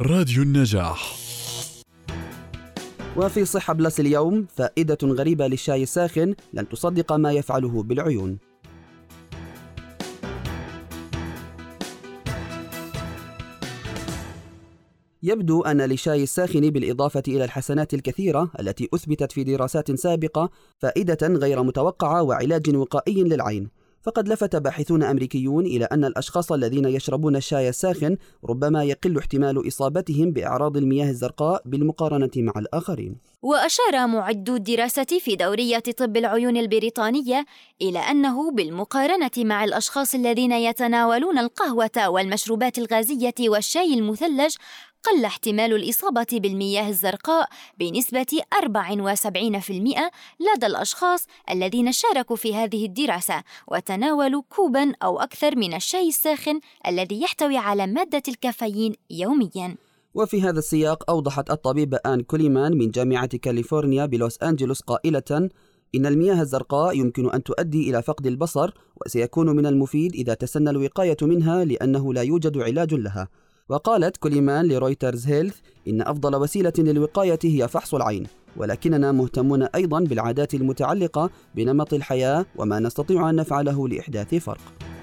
راديو النجاح. وفي صحة Plus اليوم فائدة غريبة للشاي الساخن لن تصدق ما يفعله بالعيون. يبدو أن للشاي الساخن بالإضافة إلى الحسنات الكثيرة التي أثبتت في دراسات سابقة فائدة غير متوقعة وعلاج وقائي للعين. فقد لفت باحثون أمريكيون إلى أن الأشخاص الذين يشربون الشاي الساخن ربما يقل احتمال إصابتهم بأعراض المياه الزرقاء بالمقارنة مع الآخرين. وأشار معدو الدراسة في دورية طب العيون البريطانية إلى أنه بالمقارنة مع الأشخاص الذين يتناولون القهوة والمشروبات الغازية والشاي المثلج قل احتمال الإصابة بالمياه الزرقاء بنسبة 74% لدى الأشخاص الذين شاركوا في هذه الدراسة وتناولوا كوبا أو أكثر من الشاي الساخن الذي يحتوي على مادة الكافيين يومياً. وفي هذا السياق أوضحت الطبيبة آن كوليمان من جامعة كاليفورنيا بلوس أنجلوس قائلة إن المياه الزرقاء يمكن أن تؤدي إلى فقد البصر وسيكون من المفيد إذا تسنى الوقاية منها لأنه لا يوجد علاج لها وقالت كوليمان لرويترز هيلث إن أفضل وسيلة للوقاية هي فحص العين ولكننا مهتمون أيضا بالعادات المتعلقة بنمط الحياة وما نستطيع أن نفعله لإحداث فرق.